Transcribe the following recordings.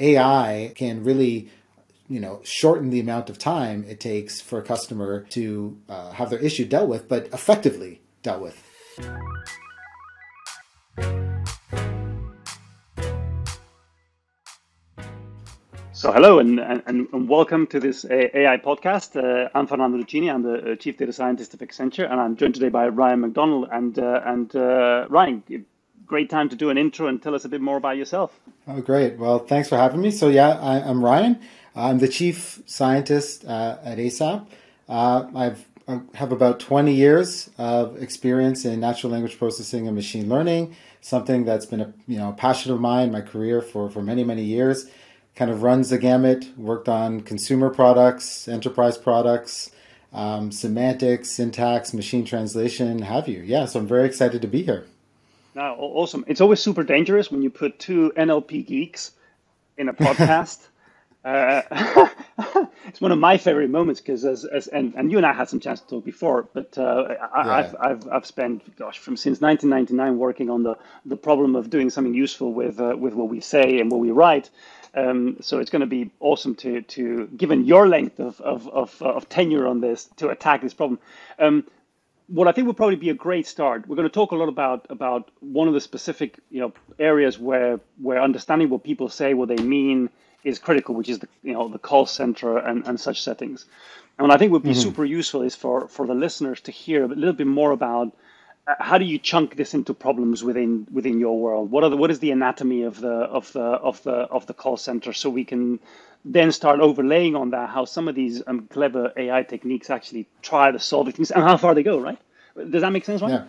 AI can really you know shorten the amount of time it takes for a customer to uh, have their issue dealt with but effectively dealt with so hello and, and, and welcome to this AI podcast. Uh, I'm Fernando Lucini. I'm the uh, Chief Data Scientist of Accenture, and I'm joined today by Ryan McDonald. And uh, and uh, Ryan, great time to do an intro and tell us a bit more about yourself. Oh, great. Well, thanks for having me. So yeah, I, am Ryan. I'm the chief scientist uh, at ASAPP. Uh, I've I have about 20 years of experience in natural language processing and machine learning, something that's been a you know passion of mine, my career for, for many, many years. Kind of runs the gamut, worked on consumer products, enterprise products, um, semantics, syntax, machine translation, have you. Yeah, so I'm very excited to be here. Now, awesome. It's always super dangerous when you put two NLP geeks in a podcast. Uh, it's one of my favorite moments because as, as and, and you and I had some chance to talk before, but uh, I, have I've I've spent gosh from since 1999 working on the the problem of doing something useful with uh, with what we say and what we write. Um, so it's going to be awesome to to given your length of of, of, of tenure on this to attack this problem. Um, what I think would probably be a great start. We're going to talk a lot about about one of the specific you know areas where where understanding what people say, what they mean is critical, which is the you know the call center and, and such settings. And what I think would be mm-hmm. super useful is for for the listeners to hear a little bit more about how do you chunk this into problems within within your world? What are the, what is the anatomy of the of the of the of the call center so we can then start overlaying on that how some of these um, clever AI techniques actually try to solve things and how far they go, right? Does that make sense? Yeah,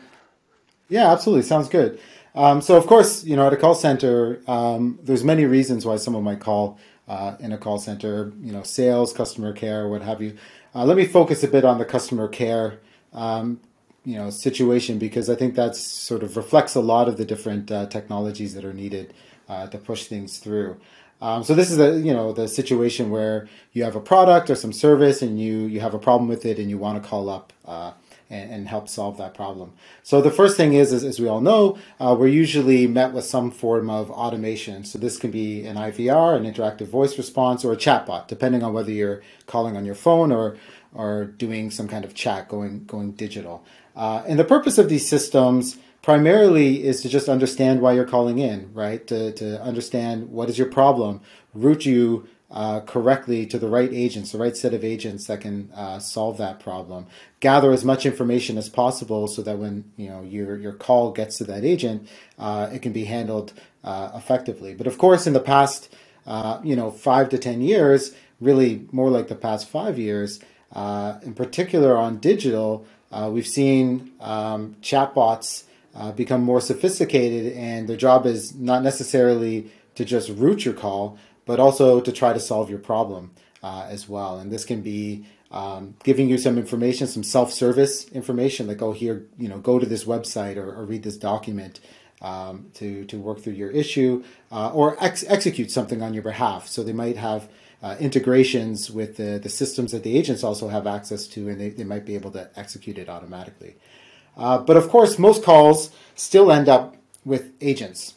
yeah, absolutely. Sounds good. Um, so of course, you know, at a call center, um, there's many reasons why someone might call uh, in a call center. You know, sales, customer care, what have you. Uh, let me focus a bit on the customer care, um, you know, situation because I think that's sort of reflects a lot of the different uh, technologies that are needed uh, to push things through. Um, so this is a you know the situation where you have a product or some service and you you have a problem with it and you want to call up uh, and, and help solve that problem. So the first thing is, is as we all know, uh, we're usually met with some form of automation. So this can be an IVR, an interactive voice response, or a chatbot, depending on whether you're calling on your phone or or doing some kind of chat, going going digital. Uh, and the purpose of these systems primarily is to just understand why you're calling in, right? To, to understand what is your problem, route you uh, correctly to the right agents, the right set of agents that can uh, solve that problem. Gather as much information as possible so that when you know your your call gets to that agent, uh, it can be handled uh, effectively. But of course, in the past, uh, you know, five to ten years, really more like the past five years, uh, in particular on digital, we've seen um, chatbots become more sophisticated, and their job is not necessarily to just route your call but also to try to solve your problem uh, as well. And this can be um, giving you some information, some self-service information, like oh here, you know, go to this website or, or read this document um, to to work through your issue, uh, or ex- execute something on your behalf. So they might have uh, integrations with the, the systems that the agents also have access to, and they, they might be able to execute it automatically. Uh, but of course, most calls still end up with agents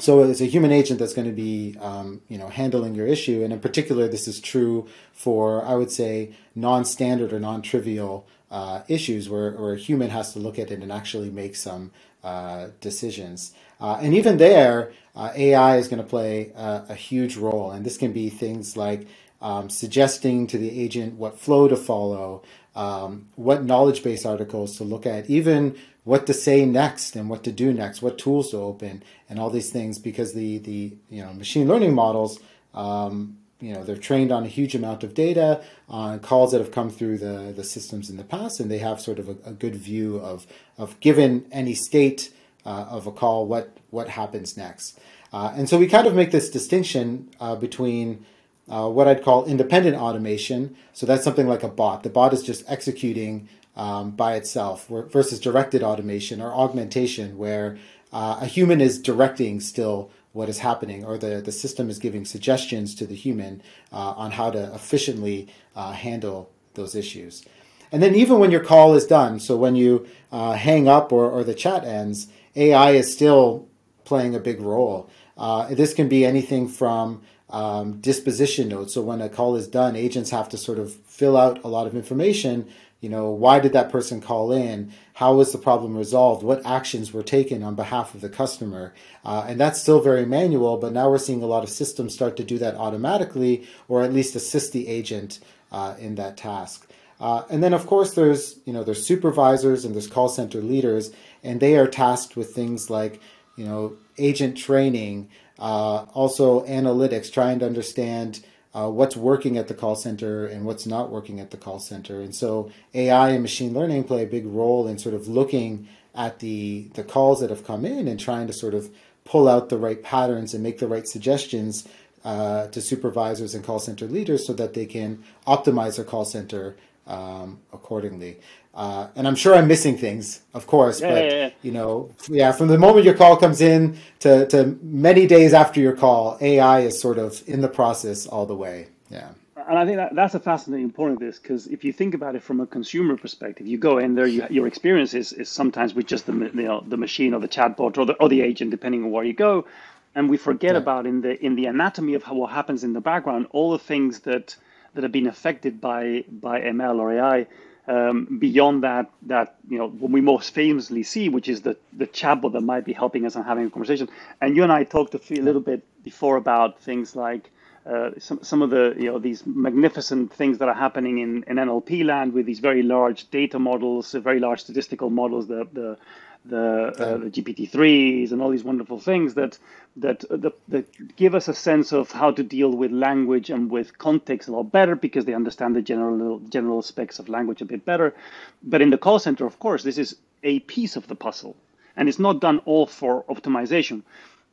so it's a human agent that's going to be um, you know handling your issue and in particular this is true for i would say non-standard or non-trivial uh, issues where, where a human has to look at it and actually make some uh, decisions uh, and even there uh, ai is going to play a, huge role and this can be things like um, suggesting to the agent what flow to follow um, what knowledge base articles to look at even what to say next and what to do next, what tools to open, and all these things because the the you know machine learning models. Um, you know they're trained on a huge amount of data on calls that have come through the, the systems in the past and they have sort of a, a good view of of given any state uh, of a call what what happens next uh, and so we kind of make this distinction uh, between uh, what I'd call independent automation. So that's something like a bot. The bot is just executing um, by itself versus directed automation or augmentation, where uh, a human is directing still what is happening, or the, the system is giving suggestions to the human uh, on how to efficiently uh, handle those issues. And then, even when your call is done, so when you uh, hang up or, or the chat ends, AI is still playing a big role. Uh, this can be anything from um, disposition notes. So when a call is done, agents have to sort of fill out a lot of information. You know, why did that person call in? How was the problem resolved? What actions were taken on behalf of the customer? Uh, and that's still very manual, but now we're seeing a lot of systems start to do that automatically or at least assist the agent uh, in that task. Uh, and then, of course, there's you know there's supervisors and there's call center leaders, and they are tasked with things like you know agent training, uh, also analytics, trying to understand uh, what's working at the call center and what's not working at the call center. And so AI and machine learning play a big role in sort of looking at the the calls that have come in and trying to sort of pull out the right patterns and make the right suggestions uh, to supervisors and call center leaders so that they can optimize their call center um, accordingly. Uh, and I'm sure I'm missing things, of course, yeah, but yeah, yeah. you know, yeah, from the moment your call comes in to, to many days after your call, AI is sort of in the process all the way. Yeah. And I think that, that's a fascinating point of this because if you think about it from a consumer perspective, you go in there, you, your experience is, is sometimes with just the you know, the machine or the chatbot or the or the agent, depending on where you go, and we forget about in the in the anatomy of how, what happens in the background, all the things that that have been affected by by ML or AI. Um, beyond that, that you know, what we most famously see, which is the the chatbot that might be helping us and having a conversation. And you and I talked a, few, a little bit before about things like uh, some some of the you know these magnificent things that are happening in, in NLP land with these very large data models, very large statistical models, the the the, uh, the GPT threes and all these wonderful things that that, that that give us a sense of how to deal with language and with context a lot better because they understand the general general specs of language a bit better. But in the call center, of course, this is a piece of the puzzle, and it's not done all for optimization,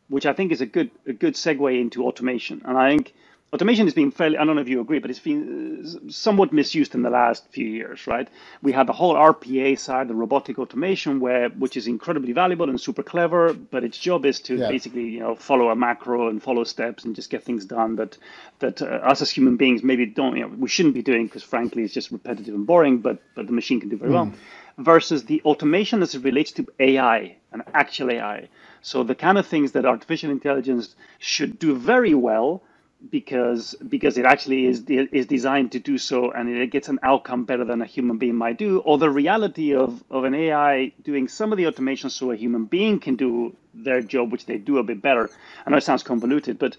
which I think is a good a good segue into automation. And I think automation has been fairly, I don't know if you agree, but it's been uh, somewhat misused in the last few years, right? We had the whole RPA side, the robotic automation, where which is incredibly valuable and super clever, but its job is to yeah. basically, you know, follow a macro and follow steps and just get things done that that uh, us as human beings maybe don't, you know, we shouldn't be doing because frankly it's just repetitive and boring, but but the machine can do very mm. well. Versus the automation as it relates to AI and actual AI. So the kind of things that artificial intelligence should do very well because because it actually is is designed to do so and it gets an outcome better than a human being might do or the reality of of an AI doing some of the automation so a human being can do their job which they do a bit better. I know it sounds convoluted but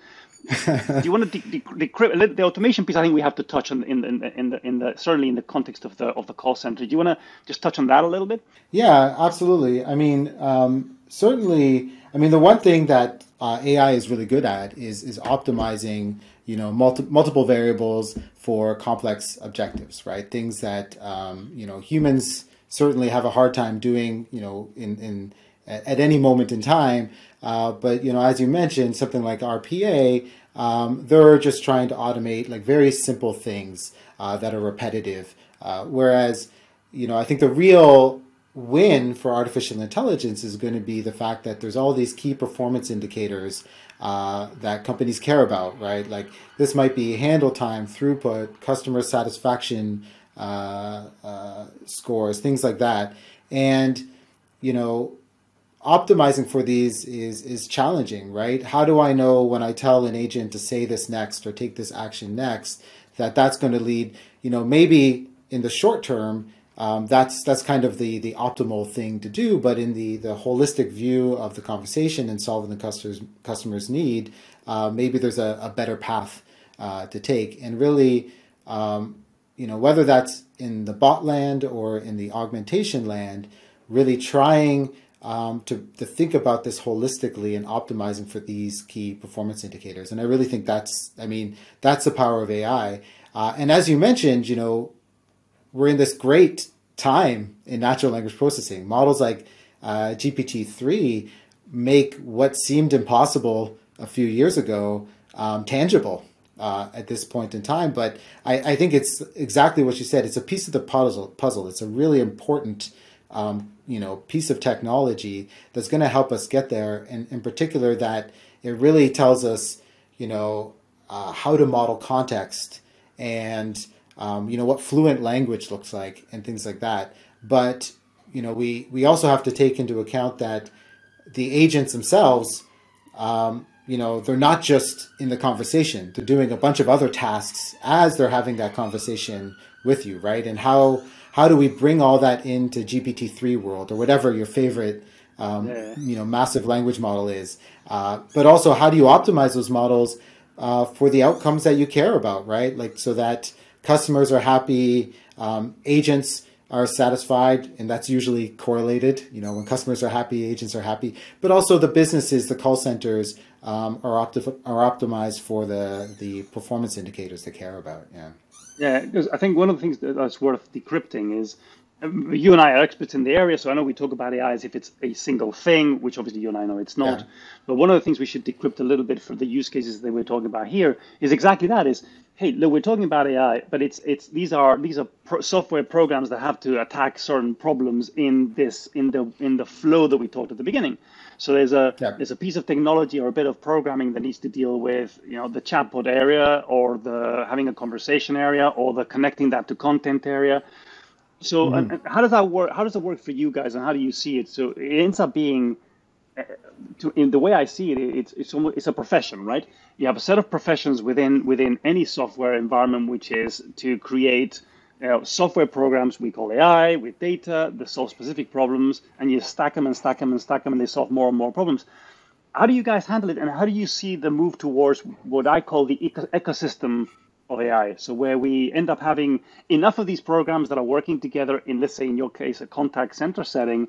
do you want to decrypt the automation piece I think we have to touch on in in in the in the certainly in the context of the of the call center. Do you want to just touch on that a little bit? Yeah absolutely. I mean um, certainly I mean the one thing that uh, AI is really good at is is optimizing you know multi- multiple variables for complex objectives, right? Things that um, you know humans certainly have a hard time doing, you know, in in at any moment in time. Uh, but you know, as you mentioned, something like RPA, um, they're just trying to automate like very simple things uh, that are repetitive. Uh, whereas, you know, I think the real win for artificial intelligence is going to be the fact that there's all these key performance indicators uh, that companies care about, right? Like this might be handle time, throughput, customer satisfaction uh, uh, scores, things like that. And, you know, optimizing for these is is challenging, right? How do I know when I tell an agent to say this next or take this action next that that's going to lead, you know, maybe in the short term um, that's that's kind of the the optimal thing to do. But in the the holistic view of the conversation and solving the customer's customer's need, uh, maybe there's a, a better path uh, to take. And really, um, you know, whether that's in the bot land or in the augmentation land, really trying um, to, to think about this holistically and optimizing for these key performance indicators. And I really think that's, I mean, that's the power of AI. Uh, and as you mentioned, you know, we're in this great time in natural language processing. Models like uh, GPT-3 make what seemed impossible a few years ago um, tangible uh, at this point in time. But I, I, think it's exactly what you said. It's a piece of the puzzle. Puzzle. It's a really important, um, you know, piece of technology that's going to help us get there. And in particular, that it really tells us, you know, uh, how to model context and um, you know what fluent language looks like and things like that. But you know we we also have to take into account that the agents themselves, um, you know, they're not just in the conversation; they're doing a bunch of other tasks as they're having that conversation with you, right? And how how do we bring all that into GPT three world or whatever your favorite um, yeah. you know massive language model is? Uh, but also, how do you optimize those models uh, for the outcomes that you care about, right? Like so that customers are happy, um, agents are satisfied, and that's usually correlated. You know, when customers are happy, agents are happy. But also the businesses, the call centers um, are, opti- are optimized for the the performance indicators they care about. Yeah. Yeah, because I think one of the things that's worth decrypting is um, you and I are experts in the area, so I know we talk about AI as if it's a single thing, which obviously you and I know it's not. Yeah. But one of the things we should decrypt a little bit for the use cases that we're talking about here is exactly that: is hey, look, we're talking about AI, but it's it's these are these are pro- software programs that have to attack certain problems in this in the in the flow that we talked at the beginning. So there's a yeah. there's a piece of technology or a bit of programming that needs to deal with you know the chatbot area or the having a conversation area or the connecting that to content area. So mm-hmm. and, and how does that work? How does it work for you guys, and how do you see it? So it ends up being, to, in the way I see it, it's it's almost, it's a profession, right? You have a set of professions within within any software environment, which is to create know, software programs we call AI with data that solve specific problems, and you stack them and stack them and stack them, and they solve more and more problems. How do you guys handle it, and how do you see the move towards what I call the eco- ecosystem of AI. So where we end up having enough of these programs that are working together in, let's say, in your case, a contact center setting,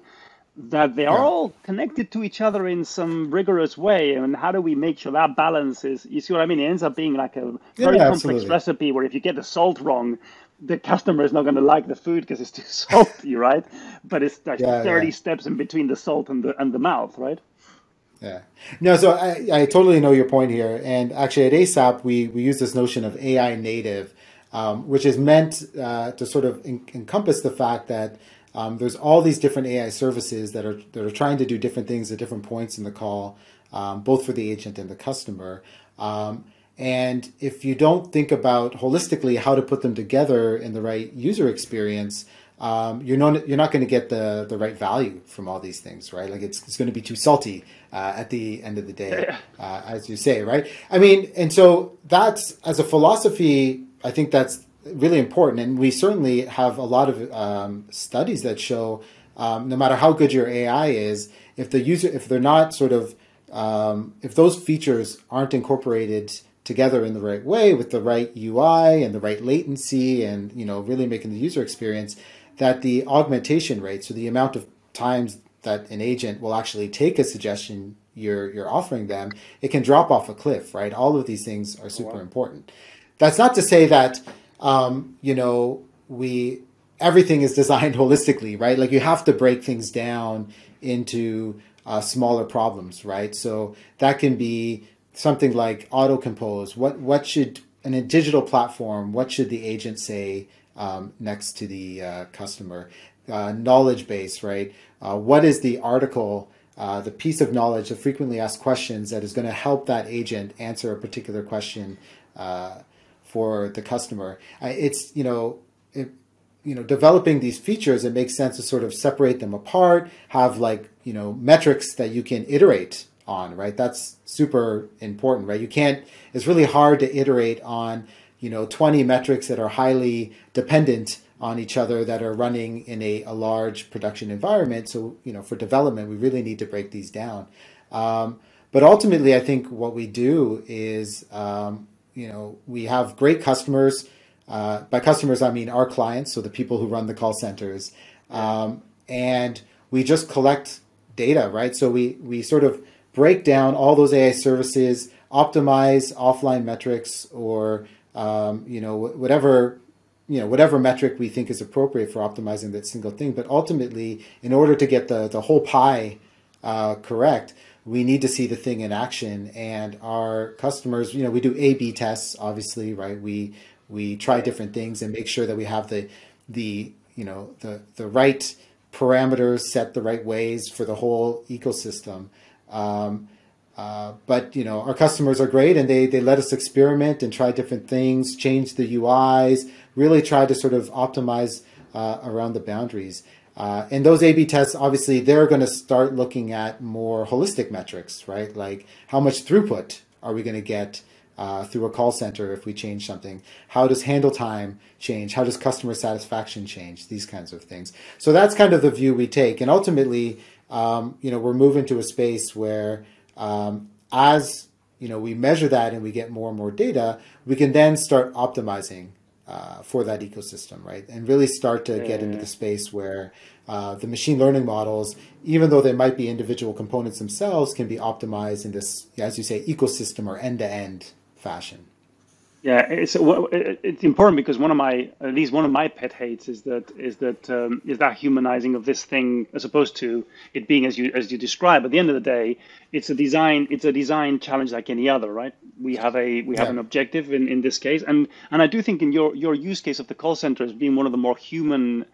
that they are yeah. all connected to each other in some rigorous way. And how do we make sure that balance is, you see what I mean? It ends up being like a very yeah, complex absolutely. recipe where if you get the salt wrong, the customer is not going to like the food because it's too salty, right? But it's like yeah, 30 steps in between the salt and the, and the mouth, right? Yeah. No, so I, I totally know your point here. And actually, at ASAPP, we, we use this notion of AI native, um, which is meant uh, to sort of en- encompass the fact that um, there's all these different AI services that are that are trying to do different things at different points in the call, um, both for the agent and the customer. Um, and if you don't think about holistically how to put them together in the right user experience, um, you're not you're not going to get the the right value from all these things, right? Like it's it's going to be too salty uh, at the end of the day, uh, as you say, right? I mean, and so that's as a philosophy, I think that's really important, and we certainly have a lot of um, studies that show um, no matter how good your AI is, if the user if they're not sort of um, if those features aren't incorporated together in the right way with the right UI and the right latency and you know really making the user experience that the augmentation rate, so the amount of times that an agent will actually take a suggestion you're you're offering them, it can drop off a cliff, right? All of these things are super wow. important. That's not to say that um, you know we everything is designed holistically, right? Like you have to break things down into uh, smaller problems, right? So that can be something like auto compose. What what should in a digital platform? What should the agent say? um, next to the uh, customer. Uh, knowledge base, right? Uh, what is the article, uh, the piece of knowledge, the frequently asked questions that is going to help that agent answer a particular question uh, for the customer? it's you know. It, you know developing these features it makes sense to sort of separate them apart have like you know metrics that you can iterate on right that's super important right you can't it's really hard to iterate on you know 20 metrics that are highly dependent on each other that are running in a, a large production environment so you know for development we really need to break these down um, but ultimately i think what we do is um, you know we have great customers. Uh, by customers i mean our clients so the people who run the call centers. Um, and we just collect data right? So we we sort of break down all those ai services optimize offline metrics or um, you know, whatever you know whatever metric we think is appropriate for optimizing that single thing. But ultimately, in order to get the the whole pie uh, correct, we need to see the thing in action. And our customers, you know, we do A/B tests, obviously, right? We we try different things and make sure that we have the the you know the the right parameters set the right ways for the whole ecosystem. Um, uh, but you know our customers are great and they they let us experiment and try different things change the uis really try to sort of optimize uh, around the boundaries Uh, and those A/B tests, obviously, they're going to start looking at more holistic metrics, right? Like how much throughput are we going to get uh, through a call center if we change something? How does handle time change? How does customer satisfaction change? These kinds of things. So that's kind of the view we take. And ultimately, um, you know, we're moving to a space where um, as you know we measure that and we get more and more data, we can then start optimizing uh, for that ecosystem, right? And really start to get into the space where uh, the machine learning models, even though they might be individual components themselves, can be optimized in this, as you say, ecosystem or end to end fashion. Yeah, it's it's important because one of my at least one of my pet hates is that is that um, is that humanizing of this thing as opposed to it being as you as you describe. At the end of the day, it's a design it's a design challenge like any other, right? We have a we have yeah. an objective in, in this case, and and I do think in your your use case of the call center as being one of the more human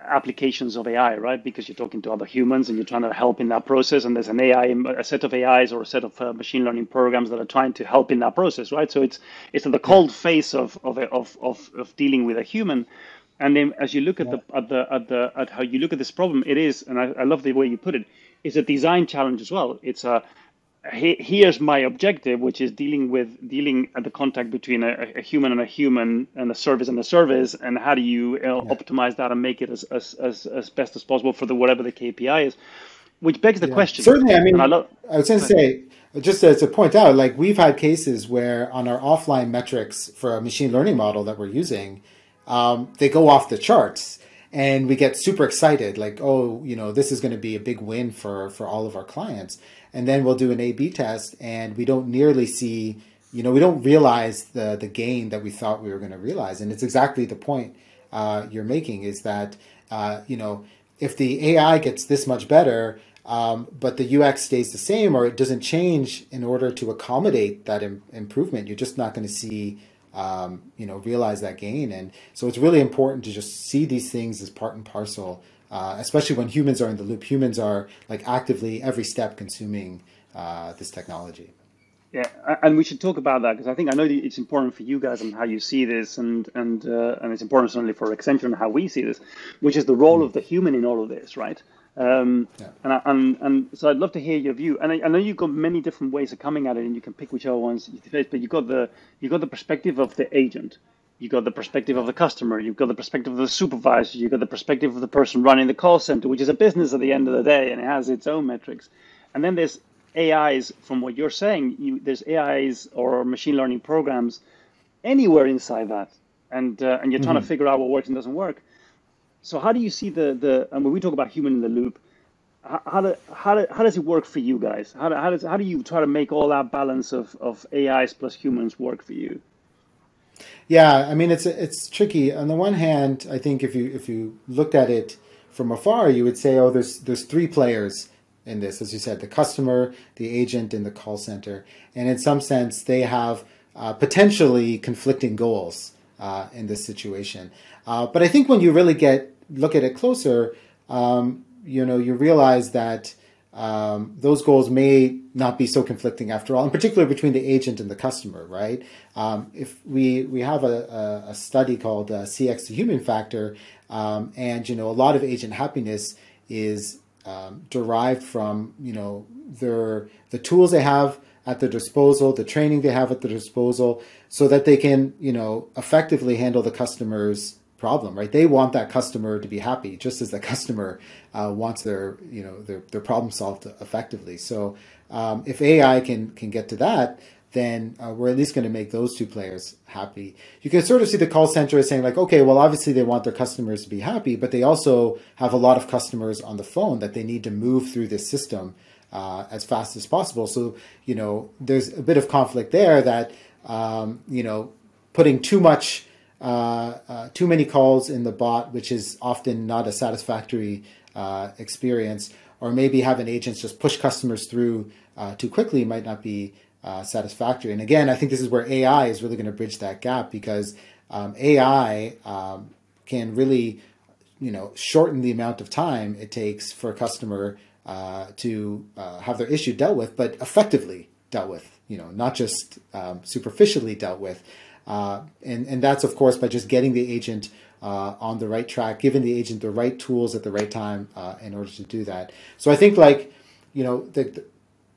applications of AI, right? Because you're talking to other humans and you're trying to help in that process. And there's an AI, a set of AIs or a set of uh, machine learning programs that are trying to help in that process, right? So it's it's the cold face of of of of, of dealing with a human. And then as you look at yeah. the at the at the at how you look at this problem, it is, and I, I love the way you put it, it's a design challenge as well. It's a here's my objective, which is dealing with dealing at the contact between a, a, human and a human and a service and a service, and how do you uh, yeah. optimize that and make it as, as, as, as best as possible for the whatever the KPI is, which begs the yeah. question. Certainly, I mean, I, love, I was going to say just to, to point out, like we've had cases where on our offline metrics for a machine learning model that we're using, um, they go off the charts and we get super excited like oh you know this is going to be a big win for for all of our clients and then we'll do an A B test and we don't nearly see, you know, we don't realize the, the gain that we thought we were going to realize. And it's exactly the point uh, you're making is that, uh, you know, if the AI gets this much better, um, but the UX stays the same or it doesn't change in order to accommodate that Im- improvement, you're just not going to see, um, you know, realize that gain. And so it's really important to just see these things as part and parcel uh, especially when humans are in the loop. Humans are like actively every step consuming uh, this technology. Yeah, and we should talk about that because I think I know it's important for you guys and how you see this, and and uh, and it's important certainly for Accenture and how we see this, which is the role mm. of the human in all of this, right? Um, yeah. and, I, and and so I'd love to hear your view. And I, I, know you've got many different ways of coming at it, and you can pick whichever ones you face. But you got the you got the perspective of the agent, you've got the perspective of the customer, you've got the perspective of the supervisor, you've got the perspective of the person running the call center, which is a business at the end of the day and it has its own metrics. And then there's AIs, from what you're saying, you, there's AIs or machine learning programs anywhere inside that. And, uh, and you're trying mm-hmm. to figure out what works and doesn't work. So how do you see the, the and when we talk about human in the loop, how, how, do, how, do, how does it work for you guys? How, do, how, does, how do you try to make all that balance of, of AIs plus humans work for you? Yeah, I mean it's it's tricky. On the one hand, I think if you if you looked at it from afar, you would say, oh, there's there's three players in this, as you said, the customer, the agent, and the call center. And in some sense, they have uh, potentially conflicting goals uh, in this situation. Uh, but I think when you really get look at it closer, um, you know, you realize that um, those goals may not be so conflicting after all, in particular between the agent and the customer, right? Um, if we we have a, a, a study called uh, CX to Human Factor, um, and you know a lot of agent happiness is um, derived from you know their the tools they have at their disposal, the training they have at their disposal, so that they can you know effectively handle the customer's problem, right? They want that customer to be happy, just as the customer uh, wants their you know their, their problem solved effectively. So um, if AI can can get to that, then uh, we're at least going to make those two players happy. You can sort of see the call center as saying like, okay, well, obviously they want their customers to be happy, but they also have a lot of customers on the phone that they need to move through this system uh, as fast as possible. So you know, there's a bit of conflict there that um, you know putting too much too many calls in the bot, which is often not a satisfactory uh, experience, or maybe having agents just push customers through uh, too quickly might not be uh, satisfactory. And again, I think this is where AI is really going to bridge that gap because um, AI um, can really, you know, shorten the amount of time it takes for a customer uh, to have their issue dealt with, but effectively dealt with. You know, not just um, superficially dealt with. Uh, and, and that's, of course, by just getting the agent uh, on the right track, giving the agent the right tools at the right time uh, in order to do that. So I think like, you know, the, the,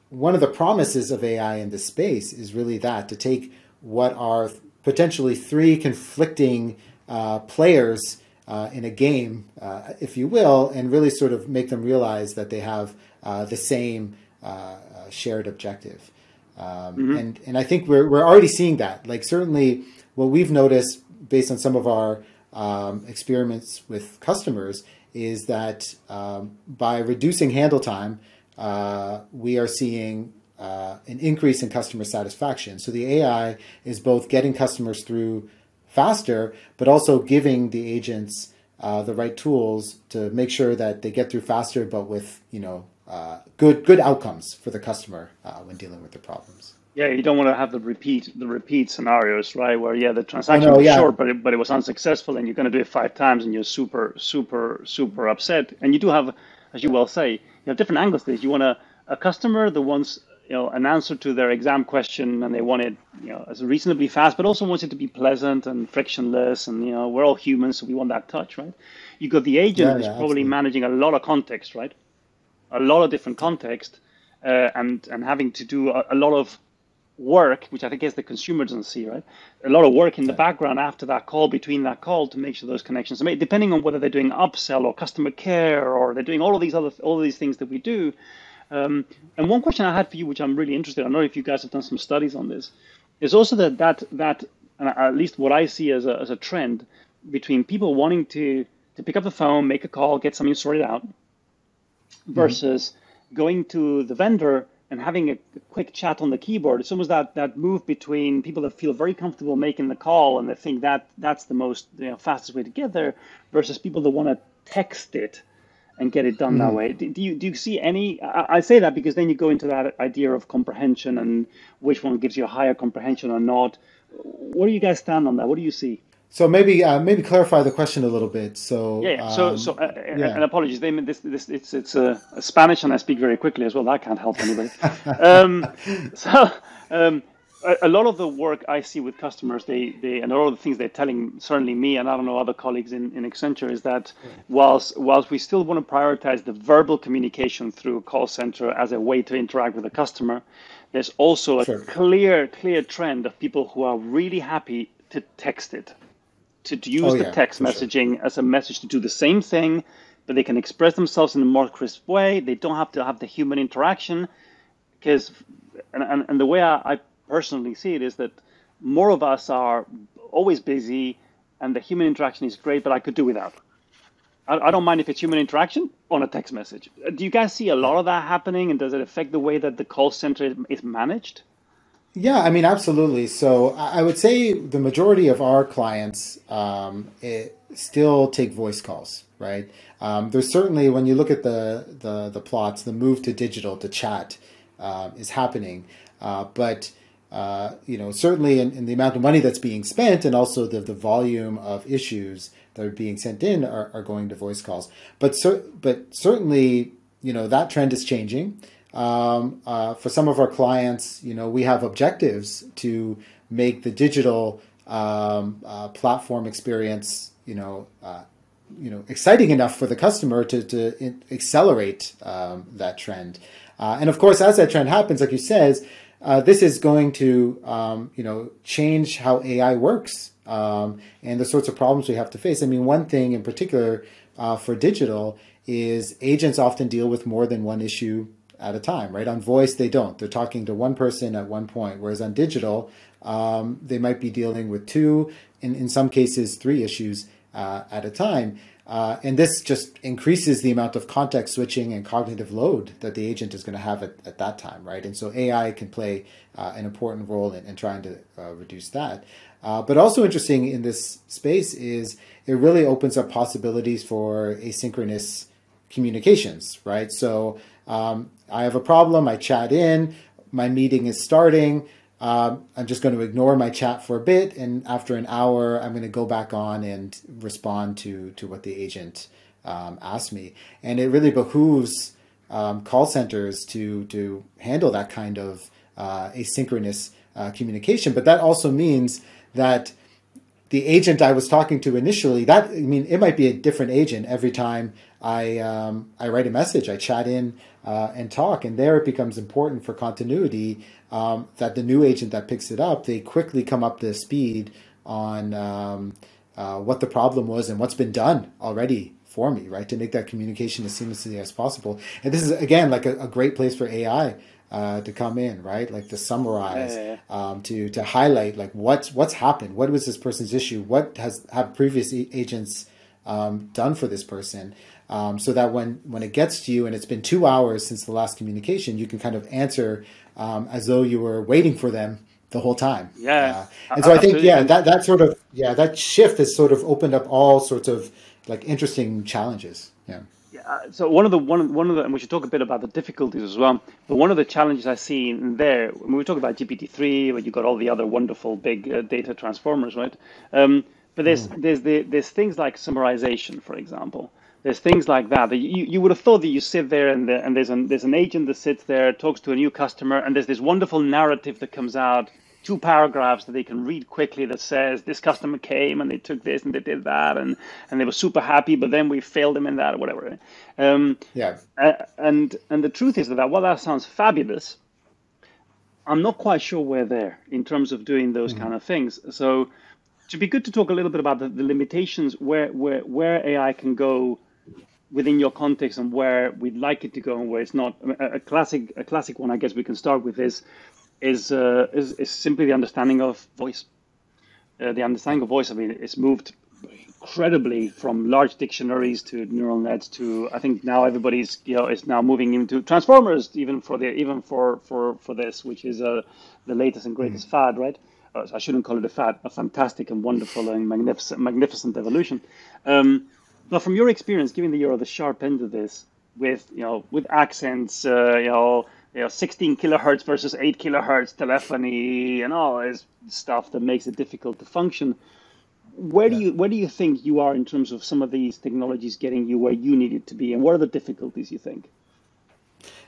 one of the promises of AI in this space is really that to take what are potentially three conflicting uh, players uh, in a game, if you will, and really sort of make them realize that they have the same shared objective. Um, mm-hmm. And and I think we're we're already seeing that. Like certainly, what we've noticed based on some of our um, experiments with customers is that um, by reducing handle time, uh, we are seeing uh, an increase in customer satisfaction. So the AI is both getting customers through faster, but also giving the agents uh, the right tools to make sure that they get through faster, but with you know uh, good good outcomes for the customer uh, when dealing with the problems. Yeah, you don't want to have the repeat the repeat scenarios, right? Where yeah, the transaction know, was yeah. short, but it, but it was unsuccessful, and you're going to do it five times, and you're super super super upset. And you do have, as you well say, you have different angles to this. You want a, a customer that wants you know an answer to their exam question, and they want it you know as reasonably fast, but also wants it to be pleasant and frictionless. And you know we're all humans, so we want that touch, right? You got the agent yeah, who's yeah, probably absolutely. managing a lot of context, right? A lot of different context, uh, and and having to do a, a lot of work, which I think is the consumer doesn't see, right? A lot of work in the background after that call, between that call, to make sure those connections are made. Depending on whether they're doing upsell or customer care, or they're doing all of these other all of these things that we do. Um, and one question I had for you, which I'm really interested, I in, I know if you guys have done some studies on this, is also that that that, and at least what I see as a as a trend between people wanting to to pick up the phone, make a call, get something sorted out. Versus mm-hmm. going to the vendor and having a, quick chat on the keyboard. It's almost that that move between people that feel very comfortable making the call and they think that that's the most you know, fastest way to get there, versus people that want to text it and get it done mm. that way. Do, do, you do you see any? I, I, say that because then you go into that idea of comprehension and which one gives you a higher comprehension or not. Where do you guys stand on that? What do you see? So maybe uh, maybe clarify the question a little bit. So yeah, so um, so uh, yeah. and apologies. They this this it's it's uh, Spanish and I speak very quickly as well. That can't help anybody. um, so um, a, a, lot of the work I see with customers, they they and a lot of the things they're telling certainly me and I don't know other colleagues in, in Accenture is that whilst whilst we still want to prioritize the verbal communication through a call center as a way to interact with the customer, there's also a sure. clear clear trend of people who are really happy to text it to, to use oh, the yeah, text messaging sure. as a message to do the same thing, but they can express themselves in a more crisp way. They don't have to have the human interaction because, and, and, and the way I, I personally see it is that more of us are always busy and the human interaction is great, but I could do without. I, I don't mind if it's human interaction on a text message. Do you guys see a lot of that happening and does it affect the way that the call center is managed? Yeah, I mean, absolutely. So I would say the majority of our clients um, still take voice calls, right? Um, there's certainly when you look at the, the the plots, the move to digital to chat uh, is happening, uh, but uh, you know certainly in, in, the amount of money that's being spent and also the the volume of issues that are being sent in are, are going to voice calls. But cer- but certainly you know that trend is changing. Um, uh, for some of our clients, you know, we have objectives to make the digital um, uh, platform experience, you know, uh, you know, exciting enough for the customer to, to accelerate um, that trend. Uh, and of course, as that trend happens, like you says, uh, this is going to, um, you know, change how AI works um, and the sorts of problems we have to face. I mean, one thing in particular uh, for digital is agents often deal with more than one issue at a time, right? On voice, they don't. They're talking to one person at one point, whereas on digital, um, they might be dealing with two, in, in some cases, three issues uh, at a time. Uh, and this just increases the amount of context switching and cognitive load that the agent is going to have at, at that time, right? And so AI can play uh, an important role in, in trying to uh, reduce that. Uh, but also interesting in this space is it really opens up possibilities for asynchronous communications, right? So um, I have a problem. I chat in. My meeting is starting. Um, I'm just going to ignore my chat for a bit, and after an hour, I'm going to go back on and respond to to what the agent um, asked me. And it really behooves um, call centers to to handle that kind of uh, asynchronous uh, communication. But that also means that the agent I was talking to initially, that I mean, it might be a different agent every time I um, I write a message, I chat in uh, and talk, and there it becomes important for continuity um, that the new agent that picks it up, they quickly come up to speed on um, uh, what the problem was and what's been done already for me, right? To make that communication as seamlessly as possible. And this is again like a, a great place for AI uh, to come in, right? Like to summarize, yeah, yeah, yeah. Um, to to highlight like what's what's happened, what was this person's issue, what has have previous e- agents um, done for this person, um, so that when when it gets to you and it's been two hours since the last communication, you can kind of answer um, as though you were waiting for them the whole time. Yeah, uh, and so I think yeah that that sort of yeah that shift has sort of opened up all sorts of like interesting challenges. Yeah. Uh, so one of the one one of the and we should talk a bit about the difficulties as well. But one of the challenges I see in there when we talk about GPT three, where you got all the other wonderful big uh, data transformers, right? Um, but there's mm. there's the, there's things like summarization, for example. There's things like that that you, you would have thought that you sit there and the, and there's an there's an agent that sits there talks to a new customer and there's this wonderful narrative that comes out two paragraphs that they can read quickly that says this customer came and they took this and they did that and and they were super happy but then we failed them in that or whatever. Um, yeah. and and the truth is that while that sounds fabulous i'm not quite sure we're there in terms of doing those mm-hmm. kind of things. So to be good to talk a little bit about the, the limitations where where where ai can go within your context and where we'd like it to go and where it's not. A, a classic a classic one i guess we can start with is is, uh, is, is simply the understanding of voice. Uh, the understanding of voice, I mean, it's moved incredibly from large dictionaries to neural nets to I think now everybody's you know is now moving into transformers even for the even for for for this which is uh, the latest and greatest mm. fad right uh, I shouldn't call it a fad a fantastic and wonderful and magnificent magnificent evolution um, but from your experience given that you're the sharp end of this with you know with accents uh, you know you know 16 kilohertz versus 8 kilohertz telephony and all this stuff that makes it difficult to function. Where do you where do you think you are in terms of some of these technologies getting you where you need it to be and what are the difficulties you think?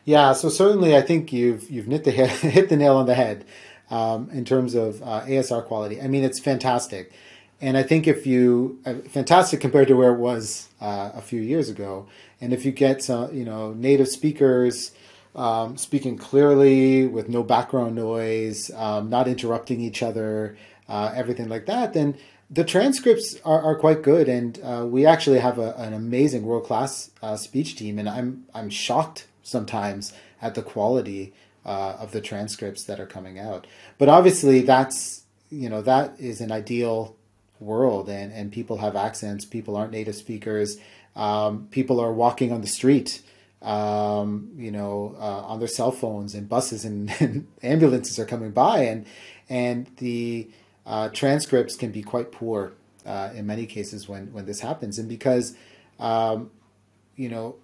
Yeah so certainly i think you've you've hit the, hit the nail on the head um, in terms of uh, asr quality. I mean it's fantastic. And i think if you uh, fantastic compared to where it was uh, a few years ago. And if you get some you know native speakers um, speaking clearly with no background noise, um, not interrupting each other, uh, everything like that, then the transcripts are, are quite good. And uh, we actually have a, an amazing world class uh, speech team, and I'm I'm shocked sometimes at the quality uh, of the transcripts that are coming out. But obviously, that's you know that is an ideal world, and and people have accents. People aren't native speakers. Um, people are walking on the street um, you know, uh, on their cell phones and buses and, and, ambulances are coming by, and and the uh, transcripts can be quite poor uh, in many cases when when this happens, and because um, you know,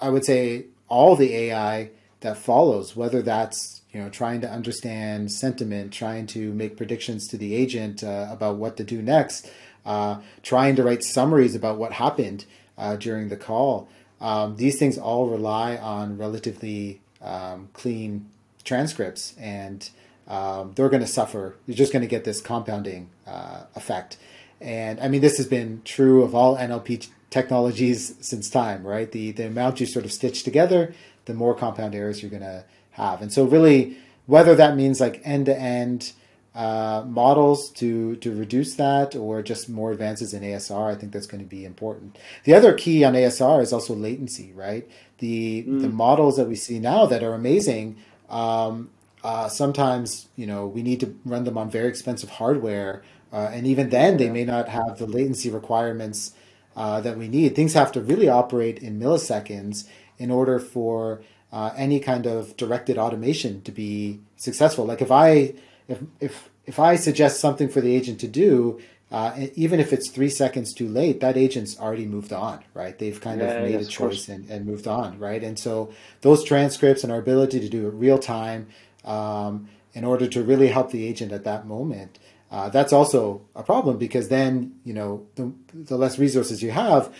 I would say all the AI that follows, whether that's you know trying to understand sentiment, trying to make predictions to the agent uh, about what to do next, uh, trying to write summaries about what happened uh, during the call. Um, these things all rely on relatively um, clean transcripts, and um, they're going to suffer. You're just going to get this compounding uh, effect. And I mean, this has been true of all NLP technologies since time, right? The the amount you sort of stitch together, the more compound errors you're going to have. And so, really, whether that means like end to end uh, models to to reduce that, or just more advances in ASR. I think that's going to be important. The other key on ASR is also latency, right? The mm. the models that we see now that are amazing. Um, uh, sometimes you know we need to run them on very expensive hardware, uh, and even then they may not have the latency requirements uh, that we need. Things have to really operate in milliseconds in order for uh, any kind of directed automation to be successful. Like if I if if if I suggest something for the agent to do, uh, even if it's three seconds too late, that agent's already moved on, right? They've kind yeah, of made yes, a choice and, and, moved on, right? And so those transcripts and our ability to do it real time um, in order to really help the agent at that moment, uh, that's also a problem because then you know the, the less resources you have,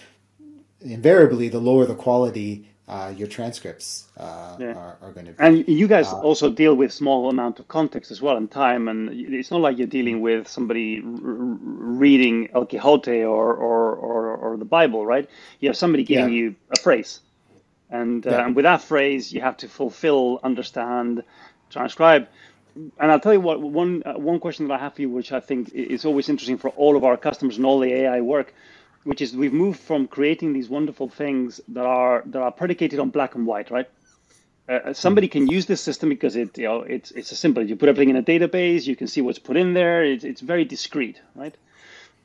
invariably the lower the quality uh, your transcripts uh, yeah. are, are, going to be. And you guys uh, also deal with small amount of context as well and time, and it's not like you're dealing with somebody r- reading El Quixote or, or, or, or, the Bible, right? You have somebody giving yeah. you a phrase, and, uh, yeah. and with that phrase, you have to fulfill, understand, transcribe. And I'll tell you what one uh, one question that I have for you, which I think is always interesting for all of our customers and all the AI work which is we've moved from creating these wonderful things that are that are predicated on black and white, right? Uh, uh somebody can use this system because it you know it's it's a simple. You put everything in a database, you can see what's put in there. It's it's very discrete, right?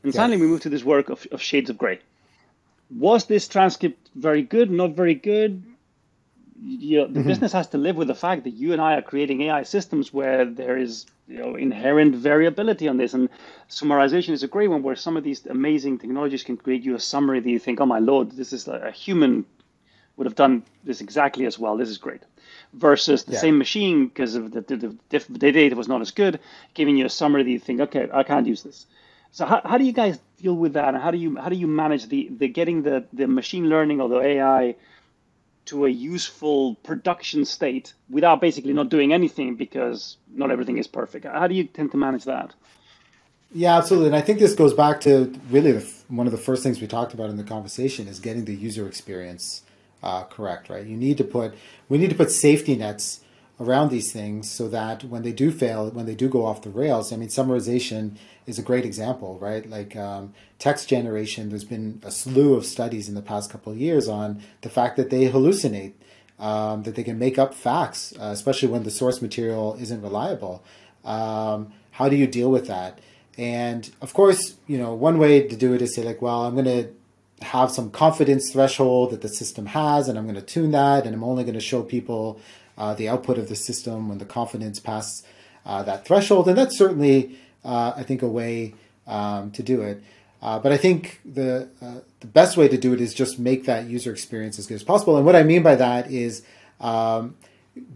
And yeah. finally, we move to this work of, of shades of gray. Was this transcript very good? Not very good? You know, the mm-hmm. business has to live with the fact that you and I are creating AI systems where there is you know inherent variability on this. And summarization is a great one where some of these amazing technologies can create you a summary that you think oh my lord this is a, human would have done this exactly as well. This is great. Versus the yeah. same machine because of the, the, the, the, data was not as good giving you a summary that you think okay i can't use this. So how, how do you guys deal with that? And how do you how do you manage the, the getting the, the machine learning or the ai to a useful production state without basically not doing anything because not everything is perfect. How do you tend to manage that? Yeah, absolutely. And I think this goes back to really the, one of the first things we talked about in the conversation is getting the user experience uh, correct, right? You need to put, we need to put safety nets around these things so that when they do fail, when they do go off the rails, I mean, summarization is a great example, right? Like um, text generation, there's been a slew of studies in the past couple of years on the fact that they hallucinate, um, that they can make up facts, uh, especially when the source material isn't reliable. Um, how do you deal with that? And of course, you know, one way to do it is say like, well, I'm going to have some confidence threshold that the system has, and I'm going to tune that, and I'm only going to show people uh, the output of the system when the confidence passes uh, that threshold. And that's certainly, uh, I think, a way um, to do it. Uh, but I think the uh, the best way to do it is just make that user experience as good as possible. And what I mean by that is um,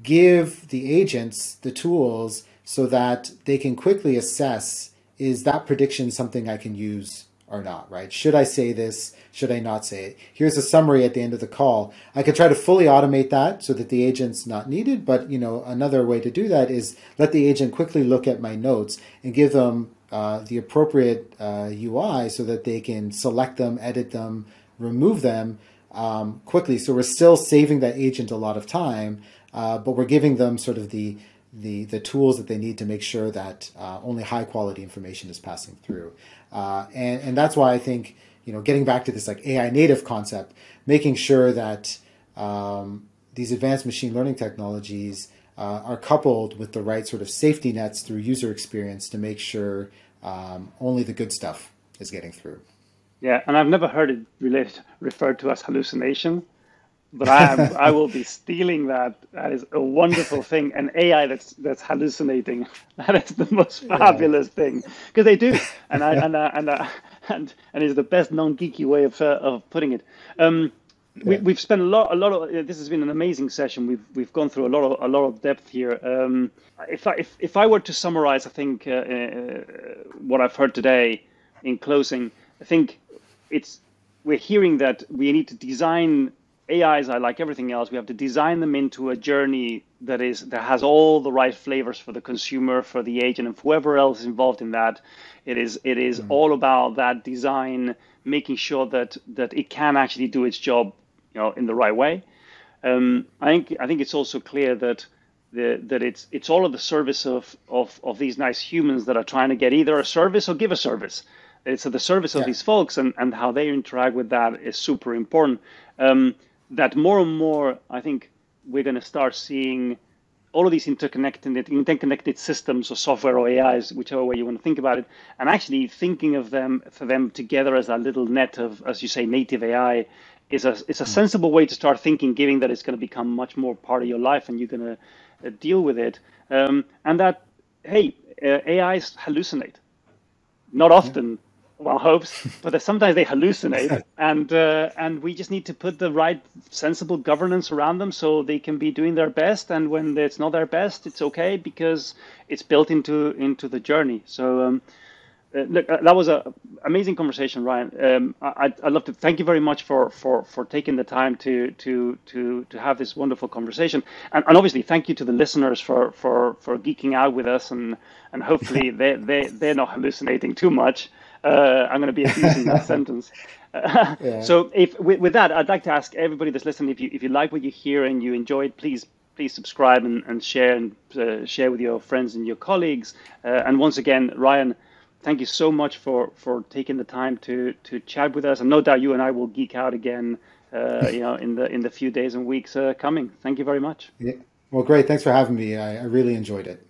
give the agents the tools so that they can quickly assess is that prediction something I can use or not, right? Should I say this? Should I not say it? Here's a summary at the end of the call. I could try to fully automate that so that the agent's not needed, but you know, another way to do that is let the agent quickly look at my notes and give them uh, the appropriate uh, UI so that they can select them, edit them, remove them um, quickly. So we're still saving that agent a lot of time, uh, but we're giving them sort of the the the tools that they need to make sure that uh, only high quality information is passing through. Uh, and and that's why I think you know getting back to this like AI native concept, making sure that um, these advanced machine learning technologies uh, are coupled with the right sort of safety nets through user experience to make sure um, only the good stuff is getting through. Yeah, and I've never heard it related referred to as hallucination but I am, I will be stealing that. That is a wonderful thing. An AI that's that's hallucinating. That is the most fabulous yeah. thing because they do, and I and uh, and uh, and and is the best non-geeky way of uh, of putting it. Um, we, yeah. we've spent a lot, a lot of. Uh, this has been an amazing session. We've we've gone through a lot of a lot of depth here. Um, if I if, if I were to summarize, I think uh, uh, what I've heard today in closing, I think it's we're hearing that we need to design AIs are like everything else. We have to design them into a journey that is that has all the right flavors for the consumer, for the agent, and whoever else is involved in that. It is it is mm-hmm. all about that design, making sure that that it can actually do its job, you know, in the right way. Um, I think I think it's also clear that the, that it's it's all of the service of, of of these nice humans that are trying to get either a service or give a service. It's at the service of these folks, and, and how they interact with that is super important. Um, that more and more, I think we're going to start seeing all of these interconnected interconnected systems or software or AIs, whichever way you want to think about it, and actually thinking of them for them together as a little net of, as you say, native AI is a is a hmm. sensible way to start thinking, given that it's going to become much more part of your life and you're going to uh, deal with it, um, and that hey, uh, AIs hallucinate, not often well hopes but sometimes they hallucinate. And uh, and we just need to put the right sensible governance around them so they can be doing their best. And when it's not their best it's okay because it's built into into the journey. So um, uh, look, uh, that was an amazing conversation, Ryan. Um, I, would love to thank you very much for, for, for taking the time to to to to have this wonderful conversation, and, and obviously thank you to the listeners for for, for geeking out with us, and and hopefully they they they're not hallucinating too much. Uh, I'm going to be abusing that sentence. yeah. So, if with, with, that, I'd like to ask everybody that's listening if you if you like what you hear and you enjoyed, please please subscribe and, and share and uh, share with your friends and your colleagues. Uh, and once again, Ryan thank you so much for for taking the time to to chat with us. And no doubt you and I will geek out again, uh, you know, in the in the few days and weeks uh, coming. Thank you very much. Yeah. Well, great. Thanks for having me. I, I really enjoyed it.